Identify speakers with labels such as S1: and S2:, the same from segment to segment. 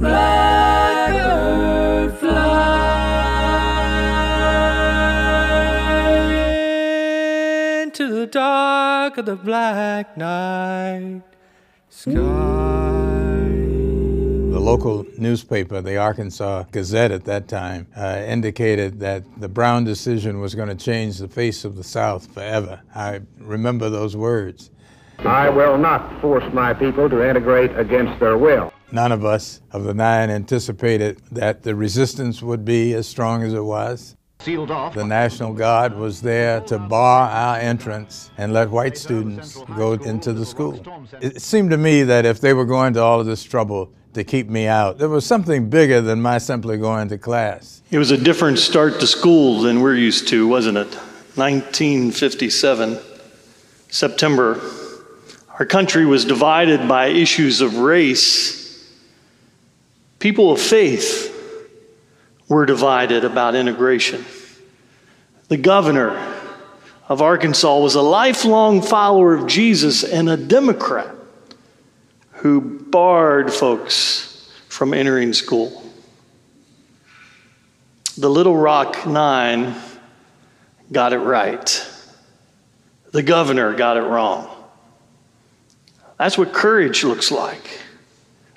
S1: Blackbird fly into the dark of the black night sky.
S2: The local newspaper, the Arkansas Gazette at that time, uh, indicated that the Brown decision was going to change the face of the South forever. I remember those words.
S3: I will not force my people to integrate against their will.
S2: None of us of the nine anticipated that the resistance would be as strong as it was.
S3: Sealed off.
S2: The National Guard was there to bar our entrance and let white students go into the school. It seemed to me that if they were going to all of this trouble to keep me out, there was something bigger than my simply going to class.
S4: It was a different start to school than we're used to, wasn't it? 1957, September. Our country was divided by issues of race. People of faith were divided about integration. The governor of Arkansas was a lifelong follower of Jesus and a Democrat who barred folks from entering school. The Little Rock Nine got it right, the governor got it wrong. That's what courage looks like.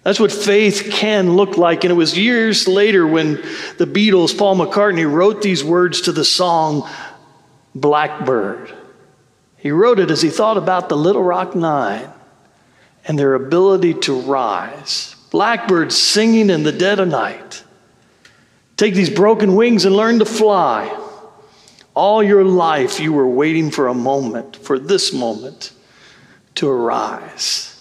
S4: That's what faith can look like. And it was years later when the Beatles, Paul McCartney, wrote these words to the song Blackbird. He wrote it as he thought about the Little Rock Nine and their ability to rise. Blackbirds singing in the dead of night. Take these broken wings and learn to fly. All your life, you were waiting for a moment, for this moment, to arise.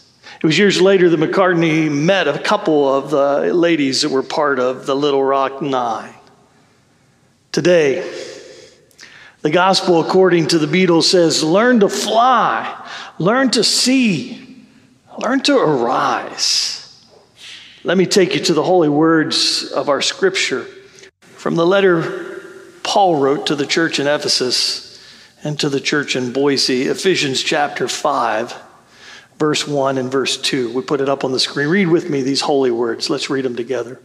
S4: It was years later that McCartney met a couple of the ladies that were part of the Little Rock Nine. Today, the gospel, according to the Beatles, says learn to fly, learn to see, learn to arise. Let me take you to the holy words of our scripture from the letter Paul wrote to the church in Ephesus and to the church in Boise, Ephesians chapter 5 verse 1 and verse 2. We put it up on the screen. Read with me these holy words. Let's read them together.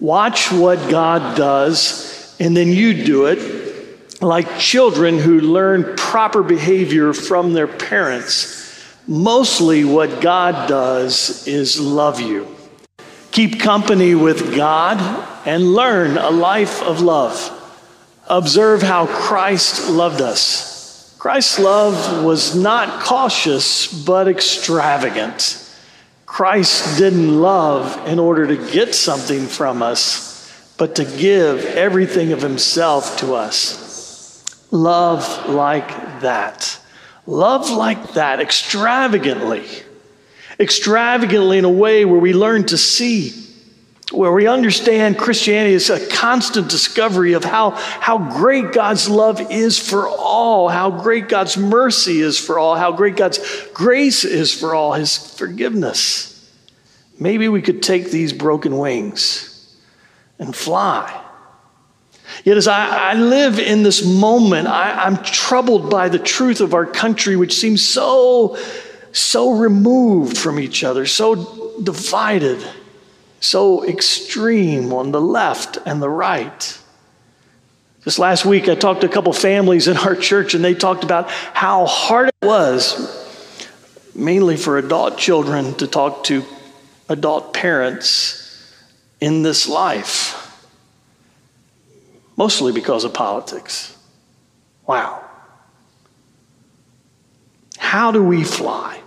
S4: Watch what God does, and then you do it like children who learn proper behavior from their parents. Mostly, what God does is love you. Keep company with God and learn a life of love. Observe how Christ loved us Christ's love was not cautious, but extravagant. Christ didn't love in order to get something from us, but to give everything of himself to us. Love like that. Love like that, extravagantly. Extravagantly in a way where we learn to see where we understand Christianity is a constant discovery of how, how great God's love is for all, how great God's mercy is for all, how great God's grace is for all, His forgiveness. Maybe we could take these broken wings and fly. Yet, as I, I live in this moment, I, I'm troubled by the truth of our country, which seems so, so removed from each other, so divided so extreme on the left and the right. Just last week, I talked to a couple families in our church, and they talked about how hard it was, mainly for adult children, to talk to adult parents in this life, mostly because of politics. Wow. How do we fly?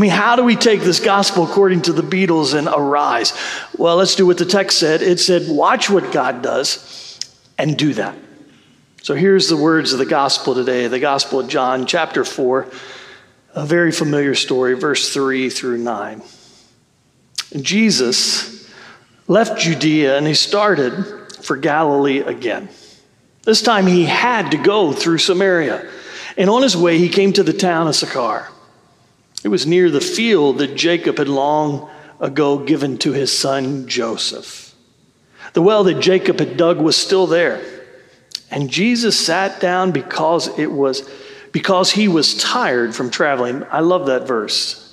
S4: I mean, how do we take this gospel according to the Beatles and arise? Well, let's do what the text said. It said, watch what God does and do that. So here's the words of the gospel today the gospel of John, chapter 4, a very familiar story, verse 3 through 9. Jesus left Judea and he started for Galilee again. This time he had to go through Samaria. And on his way, he came to the town of Sychar it was near the field that Jacob had long ago given to his son Joseph. The well that Jacob had dug was still there. And Jesus sat down because it was because he was tired from traveling. I love that verse.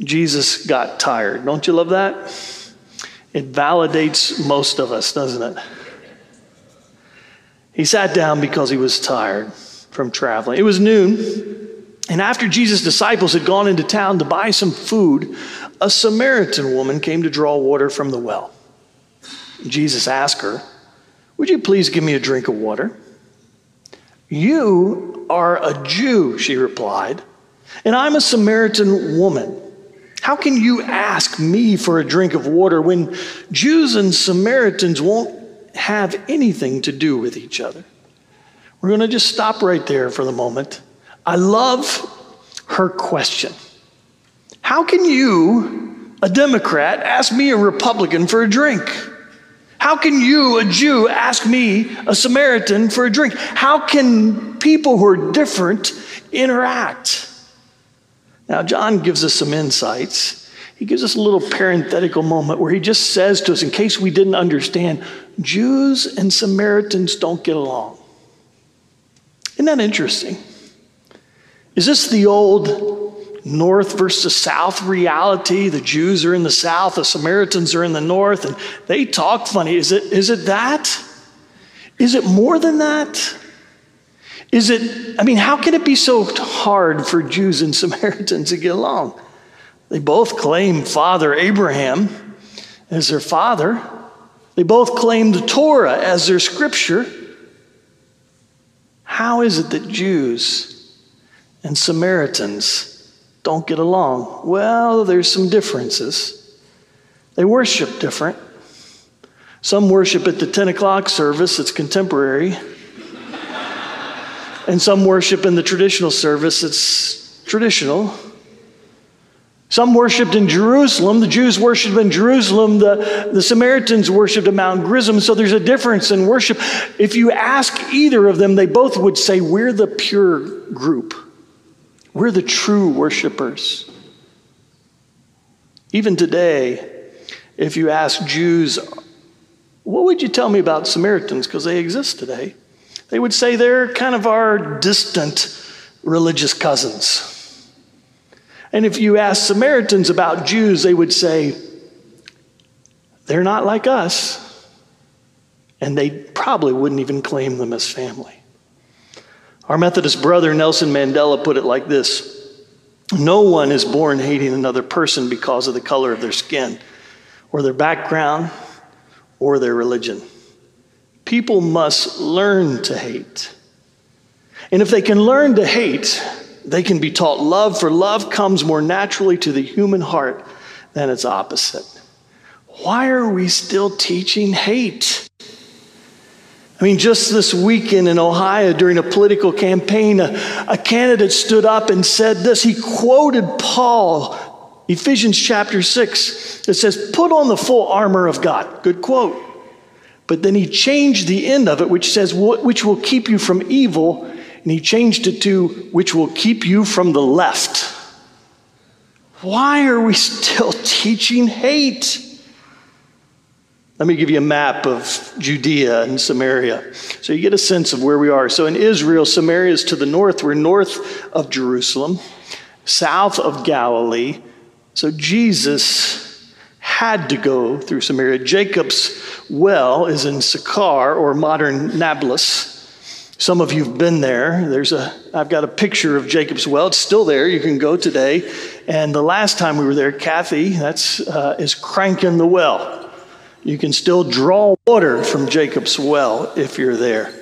S4: Jesus got tired. Don't you love that? It validates most of us, doesn't it? He sat down because he was tired from traveling. It was noon, and after Jesus' disciples had gone into town to buy some food, a Samaritan woman came to draw water from the well. Jesus asked her, Would you please give me a drink of water? You are a Jew, she replied, and I'm a Samaritan woman. How can you ask me for a drink of water when Jews and Samaritans won't have anything to do with each other? We're going to just stop right there for the moment. I love her question. How can you, a Democrat, ask me, a Republican, for a drink? How can you, a Jew, ask me, a Samaritan, for a drink? How can people who are different interact? Now, John gives us some insights. He gives us a little parenthetical moment where he just says to us, in case we didn't understand, Jews and Samaritans don't get along. Isn't that interesting? Is this the old north versus south reality? The Jews are in the south, the Samaritans are in the north, and they talk funny. Is it, is it that? Is it more than that? Is it, I mean, how can it be so hard for Jews and Samaritans to get along? They both claim Father Abraham as their father. They both claim the Torah as their scripture. How is it that Jews and Samaritans don't get along? Well, there's some differences. They worship different. Some worship at the 10 o'clock service, it's contemporary. and some worship in the traditional service, it's traditional. Some worshiped in Jerusalem. The Jews worshiped in Jerusalem. The, the Samaritans worshiped at Mount Gerizim. So there's a difference in worship. If you ask either of them, they both would say, We're the pure group. We're the true worshipers. Even today, if you ask Jews, What would you tell me about Samaritans? Because they exist today. They would say they're kind of our distant religious cousins. And if you ask Samaritans about Jews, they would say, they're not like us. And they probably wouldn't even claim them as family. Our Methodist brother Nelson Mandela put it like this No one is born hating another person because of the color of their skin, or their background, or their religion. People must learn to hate. And if they can learn to hate, they can be taught love, for love comes more naturally to the human heart than its opposite. Why are we still teaching hate? I mean, just this weekend in Ohio during a political campaign, a, a, candidate stood up and said this. He quoted Paul, Ephesians chapter 6, that says, Put on the full armor of God. Good quote. But then he changed the end of it, which says, Which will keep you from evil and he changed it to, which will keep you from the left. Why are we still teaching hate? Let me give you a map of Judea and Samaria so you get a sense of where we are. So in Israel, Samaria is to the north. We're north of Jerusalem, south of Galilee. So Jesus had to go through Samaria. Jacob's well is in Sychar or modern Nablus. Some of you've been there. There's a, I've got a picture of Jacob's well. It's still there. You can go today. And the last time we were there, Kathy, that's uh, is cranking the well. You can still draw water from Jacob's well if you're there.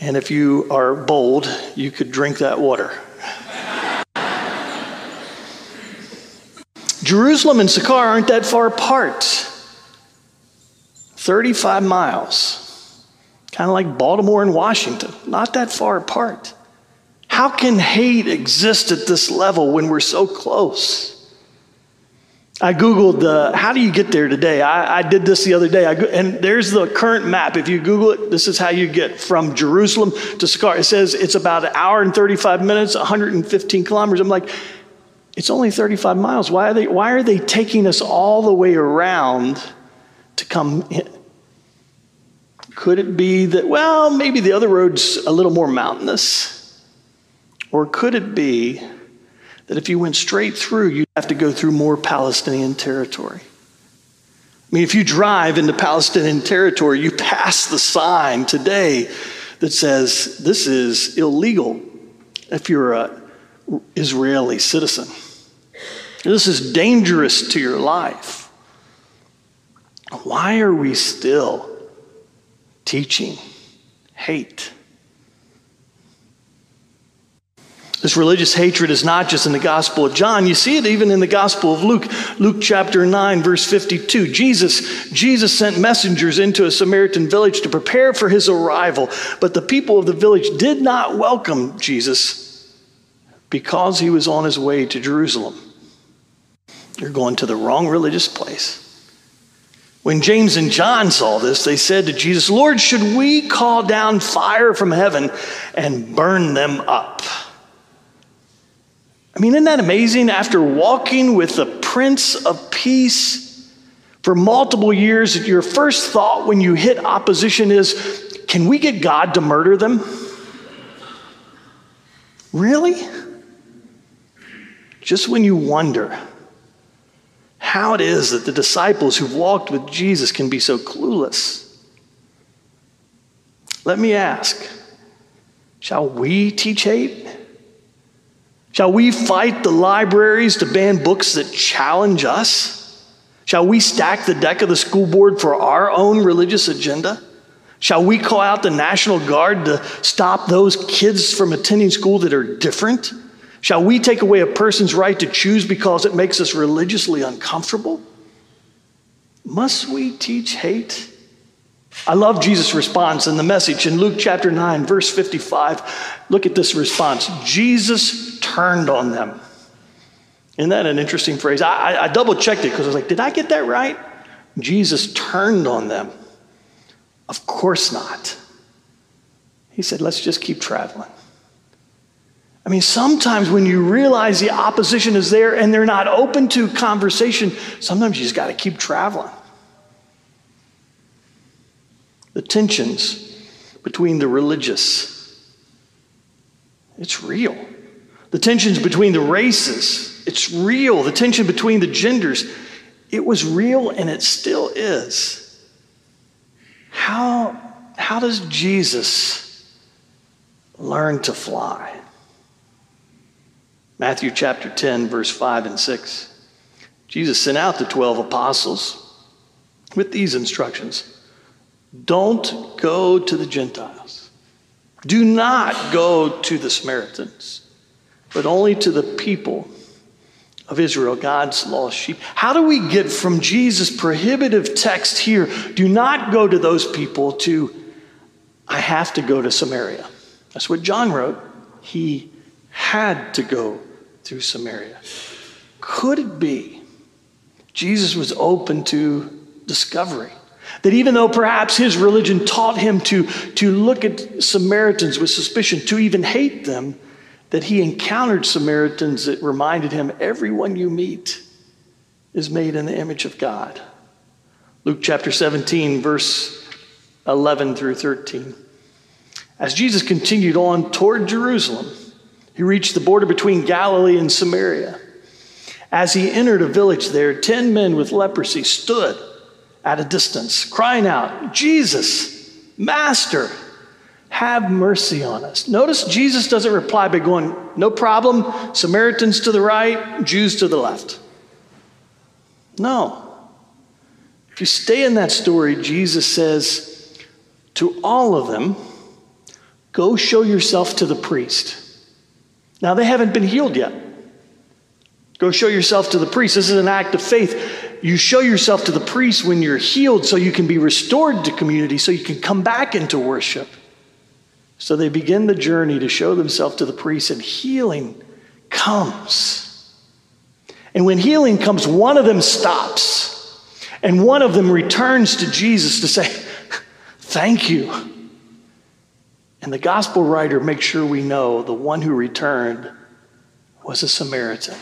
S4: And if you are bold, you could drink that water. Jerusalem and Sychar aren't that far apart 35 miles. Kind of like Baltimore and Washington, not that far apart. How can hate exist at this level when we're so close? I Googled, uh, how do you get there today? I, I did this the other day. I, and there's the current map. If you Google it, this is how you get from Jerusalem to Sychar. It says it's about an hour and 35 minutes, 115 kilometers. I'm like, it's only 35 miles. Why are they, why are they taking us all the way around to come in? Could it be that, well, maybe the other road's a little more mountainous? Or could it be that if you went straight through, you'd have to go through more Palestinian territory? I mean, if you drive into Palestinian territory, you pass the sign today that says this is illegal if you're an Israeli citizen. This is dangerous to your life. Why are we still teaching hate? This religious hatred is not just in the Gospel of John. You see it even in the Gospel of Luke, Luke chapter 9, verse 52. Jesus, Jesus sent messengers into a Samaritan village to prepare for his arrival, but the people of the village did not welcome Jesus because he was on his way to Jerusalem. You're going to the wrong religious place. When James and John saw this, they said to Jesus, Lord, should we call down fire from heaven and burn them up? I mean, isn't that amazing? After walking with the Prince of Peace for multiple years, your first thought when you hit opposition is, can we get God to murder them? Really? Just when you wonder how it is that the disciples who've walked with Jesus can be so clueless. Let me ask shall we teach hate? Shall we fight the libraries to ban books that challenge us? Shall we stack the deck of the school board for our own religious agenda? Shall we call out the National Guard to stop those kids from attending school that are different? Shall we take away a person's right to choose because it makes us religiously uncomfortable? Must we teach hate? I love Jesus' response in the message in Luke chapter 9, verse 55. Look at this response Jesus turned on them. Isn't that an interesting phrase? I, I, I double checked it because I was like, did I get that right? Jesus turned on them. Of course not. He said, let's just keep traveling. I mean, sometimes when you realize the opposition is there and they're not open to conversation, sometimes you just got to keep traveling. The tensions between the religious, it's real. The tensions between the races, it's real. The tension between the genders, it was real and it still is. How, how does Jesus learn to fly? Matthew chapter 10, verse 5 and 6. Jesus sent out the 12 apostles with these instructions Don't go to the Gentiles, do not go to the Samaritans but only to the people of Israel, God's lost sheep. How do we get from Jesus' prohibitive text here, do not go to those people, to I have to go to Samaria? That's what John wrote. He had to go through Samaria. Could it be Jesus was open to discovery? That even though perhaps his religion taught him to, to look at Samaritans with suspicion, to even hate them, that he encountered Samaritans that reminded him everyone you meet is made in the image of God. Luke chapter 17, verse 11 through 13. As Jesus continued on toward Jerusalem, he reached the border between Galilee and Samaria. As he entered a village there, ten men with leprosy stood at a distance, crying out, Jesus, Master, have mercy on us. Notice Jesus doesn't reply by going, No problem, Samaritans to the right, Jews to the left. No. If you stay in that story, Jesus says to all of them, Go show yourself to the priest. Now, they haven't been healed yet. Go show yourself to the priest. This is an act of faith. You show yourself to the priest when you're healed so you can be restored to community, so you can come back into worship. So they begin the journey to show themselves to the priest, and healing comes. And when healing comes, one of them stops, and one of them returns to Jesus to say, Thank you. And the gospel writer makes sure we know the one who returned was a Samaritan.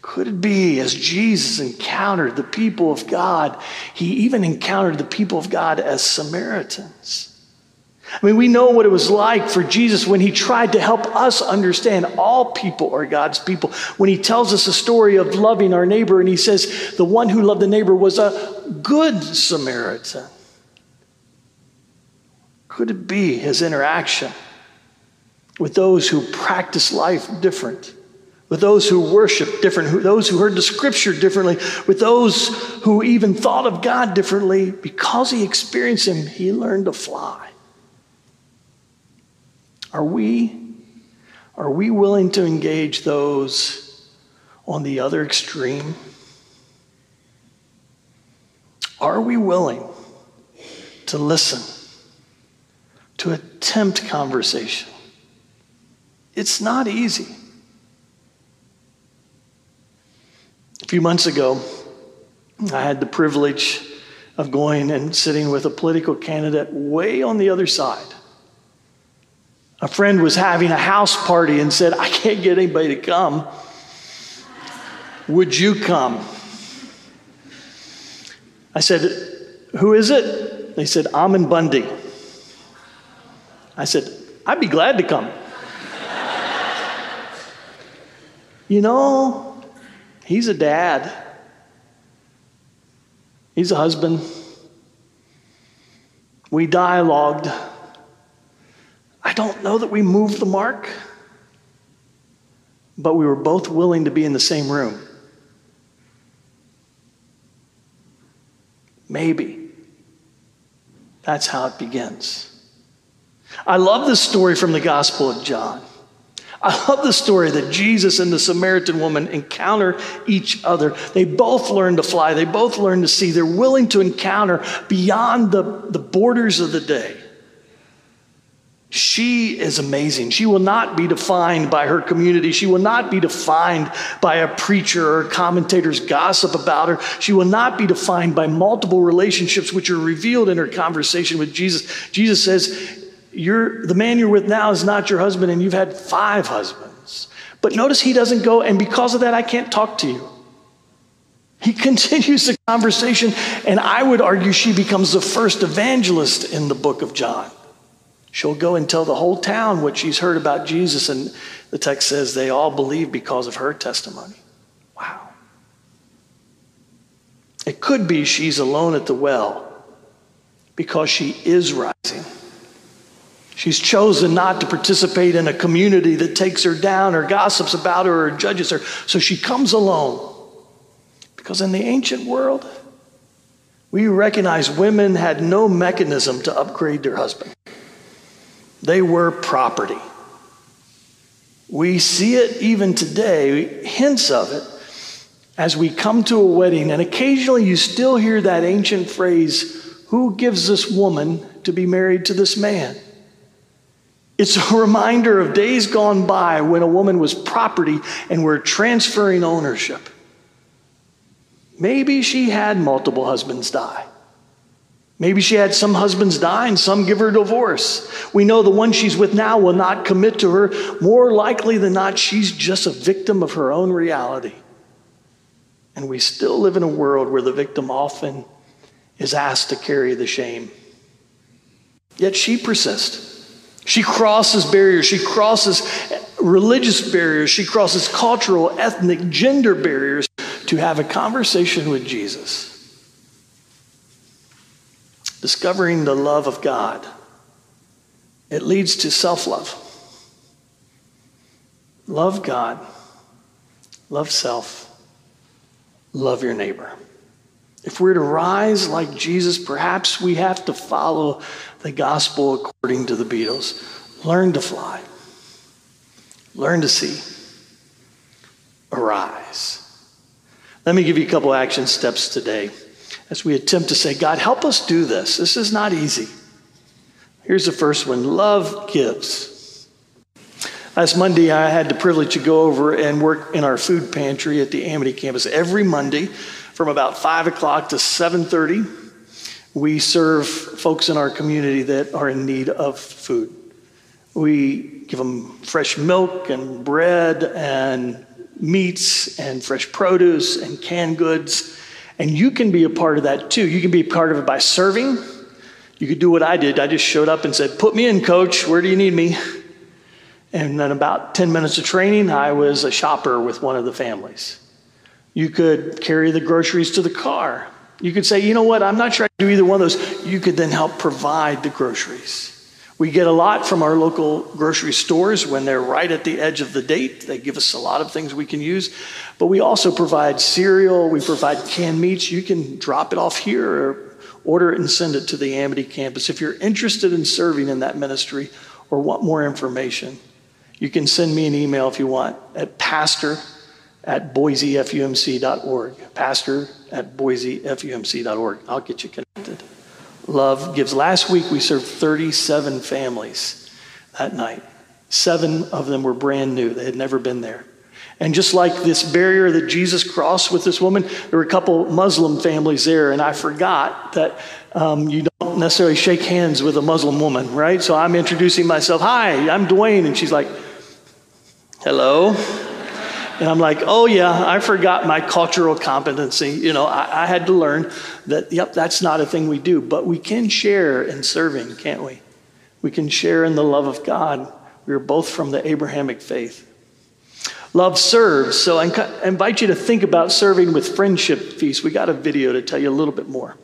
S4: Could it be as Jesus encountered the people of God, he even encountered the people of God as Samaritans? I mean, we know what it was like for Jesus when he tried to help us understand all people are God's people. When he tells us a story of loving our neighbor and he says the one who loved the neighbor was a good Samaritan. Could it be his interaction with those who practice life different? with those who worship different, who, those who heard the scripture differently, with those who even thought of God differently. Because he experienced him, he learned to fly. Are we, are we willing to engage those on the other extreme? Are we willing to listen, to attempt conversation? It's not easy. A few months ago, I had the privilege of going and sitting with a political candidate way on the other side. A friend was having a house party and said, I can't get anybody to come. Would you come? I said, Who is it? They said, Ammon Bundy. I said, I'd be glad to come. you know, He's a dad, he's a husband. We dialogued. I don't know that we moved the mark, but we were both willing to be in the same room. Maybe. That's how it begins. I love this story from the Gospel of John. I love the story that Jesus and the Samaritan woman encounter each other. They both learn to fly, they both learn to see. They're willing to encounter beyond the, the borders of the day. She is amazing. She will not be defined by her community. She will not be defined by a preacher or commentator's gossip about her. She will not be defined by multiple relationships which are revealed in her conversation with Jesus. Jesus says, you're, the man you're with now is not your husband, and you've had five husbands. But notice he doesn't go, and because of that, I can't talk to you. He continues the conversation, and I would argue she becomes the first evangelist in the book of John. She'll go and tell the whole town what she's heard about Jesus, and the text says they all believe because of her testimony. Wow. It could be she's alone at the well because she is rising. She's chosen not to participate in a community that takes her down or gossips about her or judges her. So she comes alone. Because in the ancient world, we recognize women had no mechanism to upgrade their husband, they were property. We see it even today, hints of it, as we come to a wedding. And occasionally you still hear that ancient phrase Who gives this woman to be married to this man? It's a reminder of days gone by when a woman was property and we're transferring ownership. Maybe she had multiple husbands die. Maybe she had some husbands die and some give her divorce. We know the one she's with now will not commit to her. More likely than not, she's just a victim of her own reality. And we still live in a world where the victim often is asked to carry the shame. Yet she persists. She crosses barriers. She crosses religious barriers. She crosses cultural, ethnic, gender barriers to have a conversation with Jesus. Discovering the love of God. It leads to self love. Love God, love self, love your neighbor. If we're to rise like Jesus, perhaps we have to follow the gospel according to the Beatles. Learn to fly, learn to see, arise. Let me give you a couple action steps today as we attempt to say, God, help us do this. This is not easy. Here's the first one love gives. Last Monday, I had the privilege to go over and work in our food pantry at the Amity campus every Monday from about 5 o'clock to 7.30 we serve folks in our community that are in need of food we give them fresh milk and bread and meats and fresh produce and canned goods and you can be a part of that too you can be a part of it by serving You could do what I did. I just showed up and said, Put me in, coach. Where do you need me? And then about 10 minutes of training, I was a shopper with one of the families. You could carry the groceries to the car. You could say, you know what, I'm not sure I do either one of those. You could then help provide the groceries. We get a lot from our local grocery stores when they're right at the edge of the date. They give us a lot of things we can use. But we also provide cereal, we provide canned meats. You can drop it off here or order it and send it to the Amity campus. If you're interested in serving in that ministry or want more information, you can send me an email if you want at pastor at boisefumc.org. Pastor at boisefumc.org. I'll get you connected. Love gives. Last week we served 37 families that night. Seven of them were brand new, they had never been there. And just like this barrier that Jesus crossed with this woman, there were a couple Muslim families there, and I forgot that um, you don't necessarily shake hands with a Muslim woman, right? So I'm introducing myself. Hi, I'm Duane. And she's like, hello. And I'm like, oh, yeah, I forgot my cultural competency. You know, I, I, had to learn that, yep, that's not a thing we do. But we can share in serving, can't we? We can share in the love of God. We are both from the Abrahamic faith. Love serves. So I invite you to think about serving with friendship feast. We got a video to tell you a little bit more.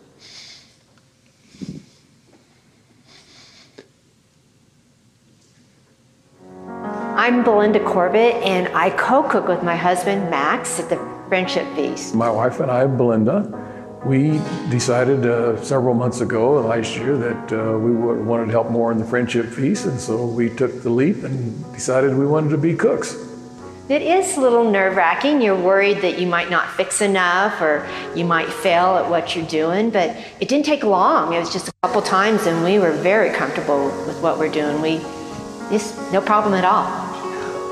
S5: I'm Belinda Corbett, and I co cook with my husband, Max, at the Friendship Feast.
S6: My wife and I, Belinda, we decided uh, several months ago, last year, that uh, we wanted to help more in the Friendship Feast, and so we took the leap and decided we wanted to be cooks.
S5: It is a little nerve wracking. You're worried that you might not fix enough or you might fail at what you're doing, but it didn't take long. It was just a couple times, and we were very comfortable with what we're doing. We just no problem at all.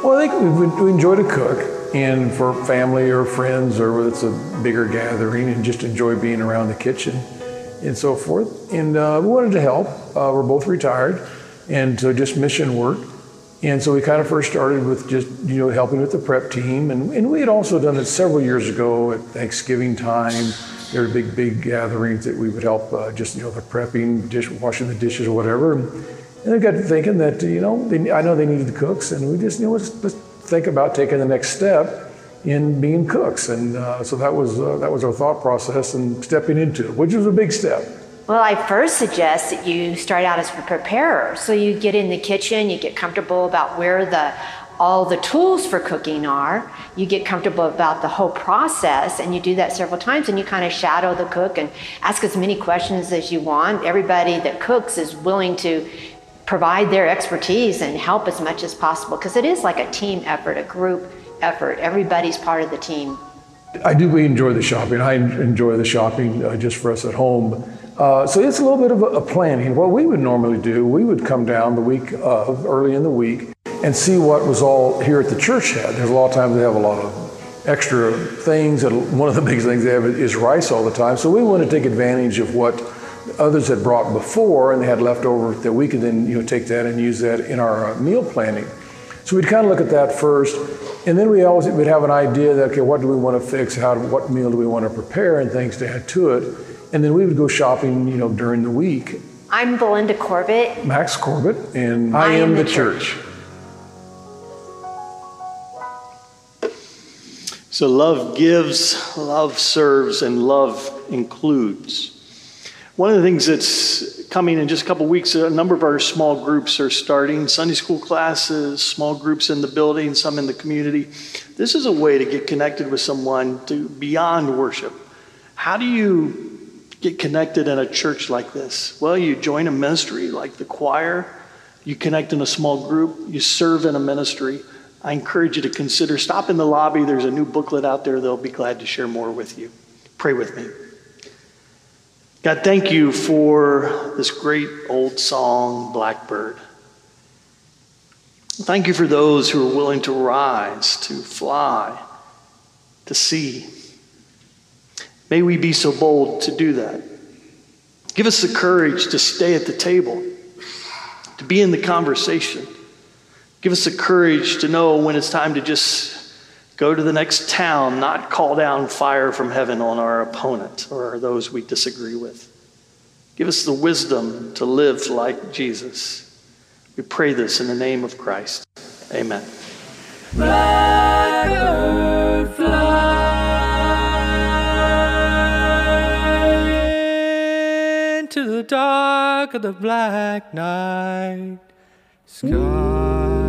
S6: Well, I think we, we enjoy to cook, and for family or friends, or whether it's a bigger gathering, and just enjoy being around the kitchen and so forth. And uh, we wanted to help. Uh, we're both retired, and so just mission work. And so we kind of first started with just you know helping with the prep team, and, and we had also done it several years ago at Thanksgiving time. There were big, big gatherings that we would help uh, just you know the prepping, dish, washing the dishes or whatever. And, and I got thinking that, you know, they, I know they needed cooks, and we just, you know, let's, let's think about taking the next step in being cooks. And uh, so that was, uh, that was our thought process and stepping into it, which was a big step.
S5: Well, I first suggest that you start out as a preparer. So you get in the kitchen, you get comfortable about where the all the tools for cooking are. You get comfortable about the whole process, and you do that several times, and you kind of shadow the cook and ask as many questions as you want. Everybody that cooks is willing to provide their expertise and help as much as possible because it is like a team effort, a group effort. Everybody's part of the team.
S6: I do we enjoy the shopping. I enjoy the shopping uh, just for us at home. Uh, so it's a little bit of a, a, planning. What we would normally do, we would come down the week of, early in the week, and see what was all here at the church had. There's a lot of times they have a lot of extra things, and one of the biggest things they have is rice all the time. So we want to take advantage of what others had brought before and they had leftover that we could then you know take that and use that in our uh, meal planning. So we'd kind of look at that first, and then we always would have an idea that okay, what do we want to fix? How what meal do we want to prepare and things to add to it, and then we would go shopping you know during the week.
S5: I'm Belinda Corbett.
S6: Max Corbett, and I, I am, am, the, the church. church.
S4: So love gives, love serves, and love includes. One of the things that's coming in just a couple weeks, a number of our small groups are starting Sunday school classes, small groups in the building, some in the community. This is a way to get connected with someone to beyond worship. How do you get connected in a church like this? Well, you join a ministry like the choir, you connect in a small group, you serve in a ministry. I encourage you to consider stop in the lobby. There's a new booklet out there. They'll be glad to share more with you. Pray with me. God, thank you for this great old song, Blackbird. Thank you for those who are willing to rise, to fly, to see. May we be so bold to do that. Give us the courage to stay at the table, to be in the conversation. Give us the courage to know when it's time to just go to the next town, not call down fire from heaven on our opponent or those we disagree with. Give us the wisdom to live like Jesus. We pray this in the name of Christ. Amen.
S1: Fly into the dark of the black night sky.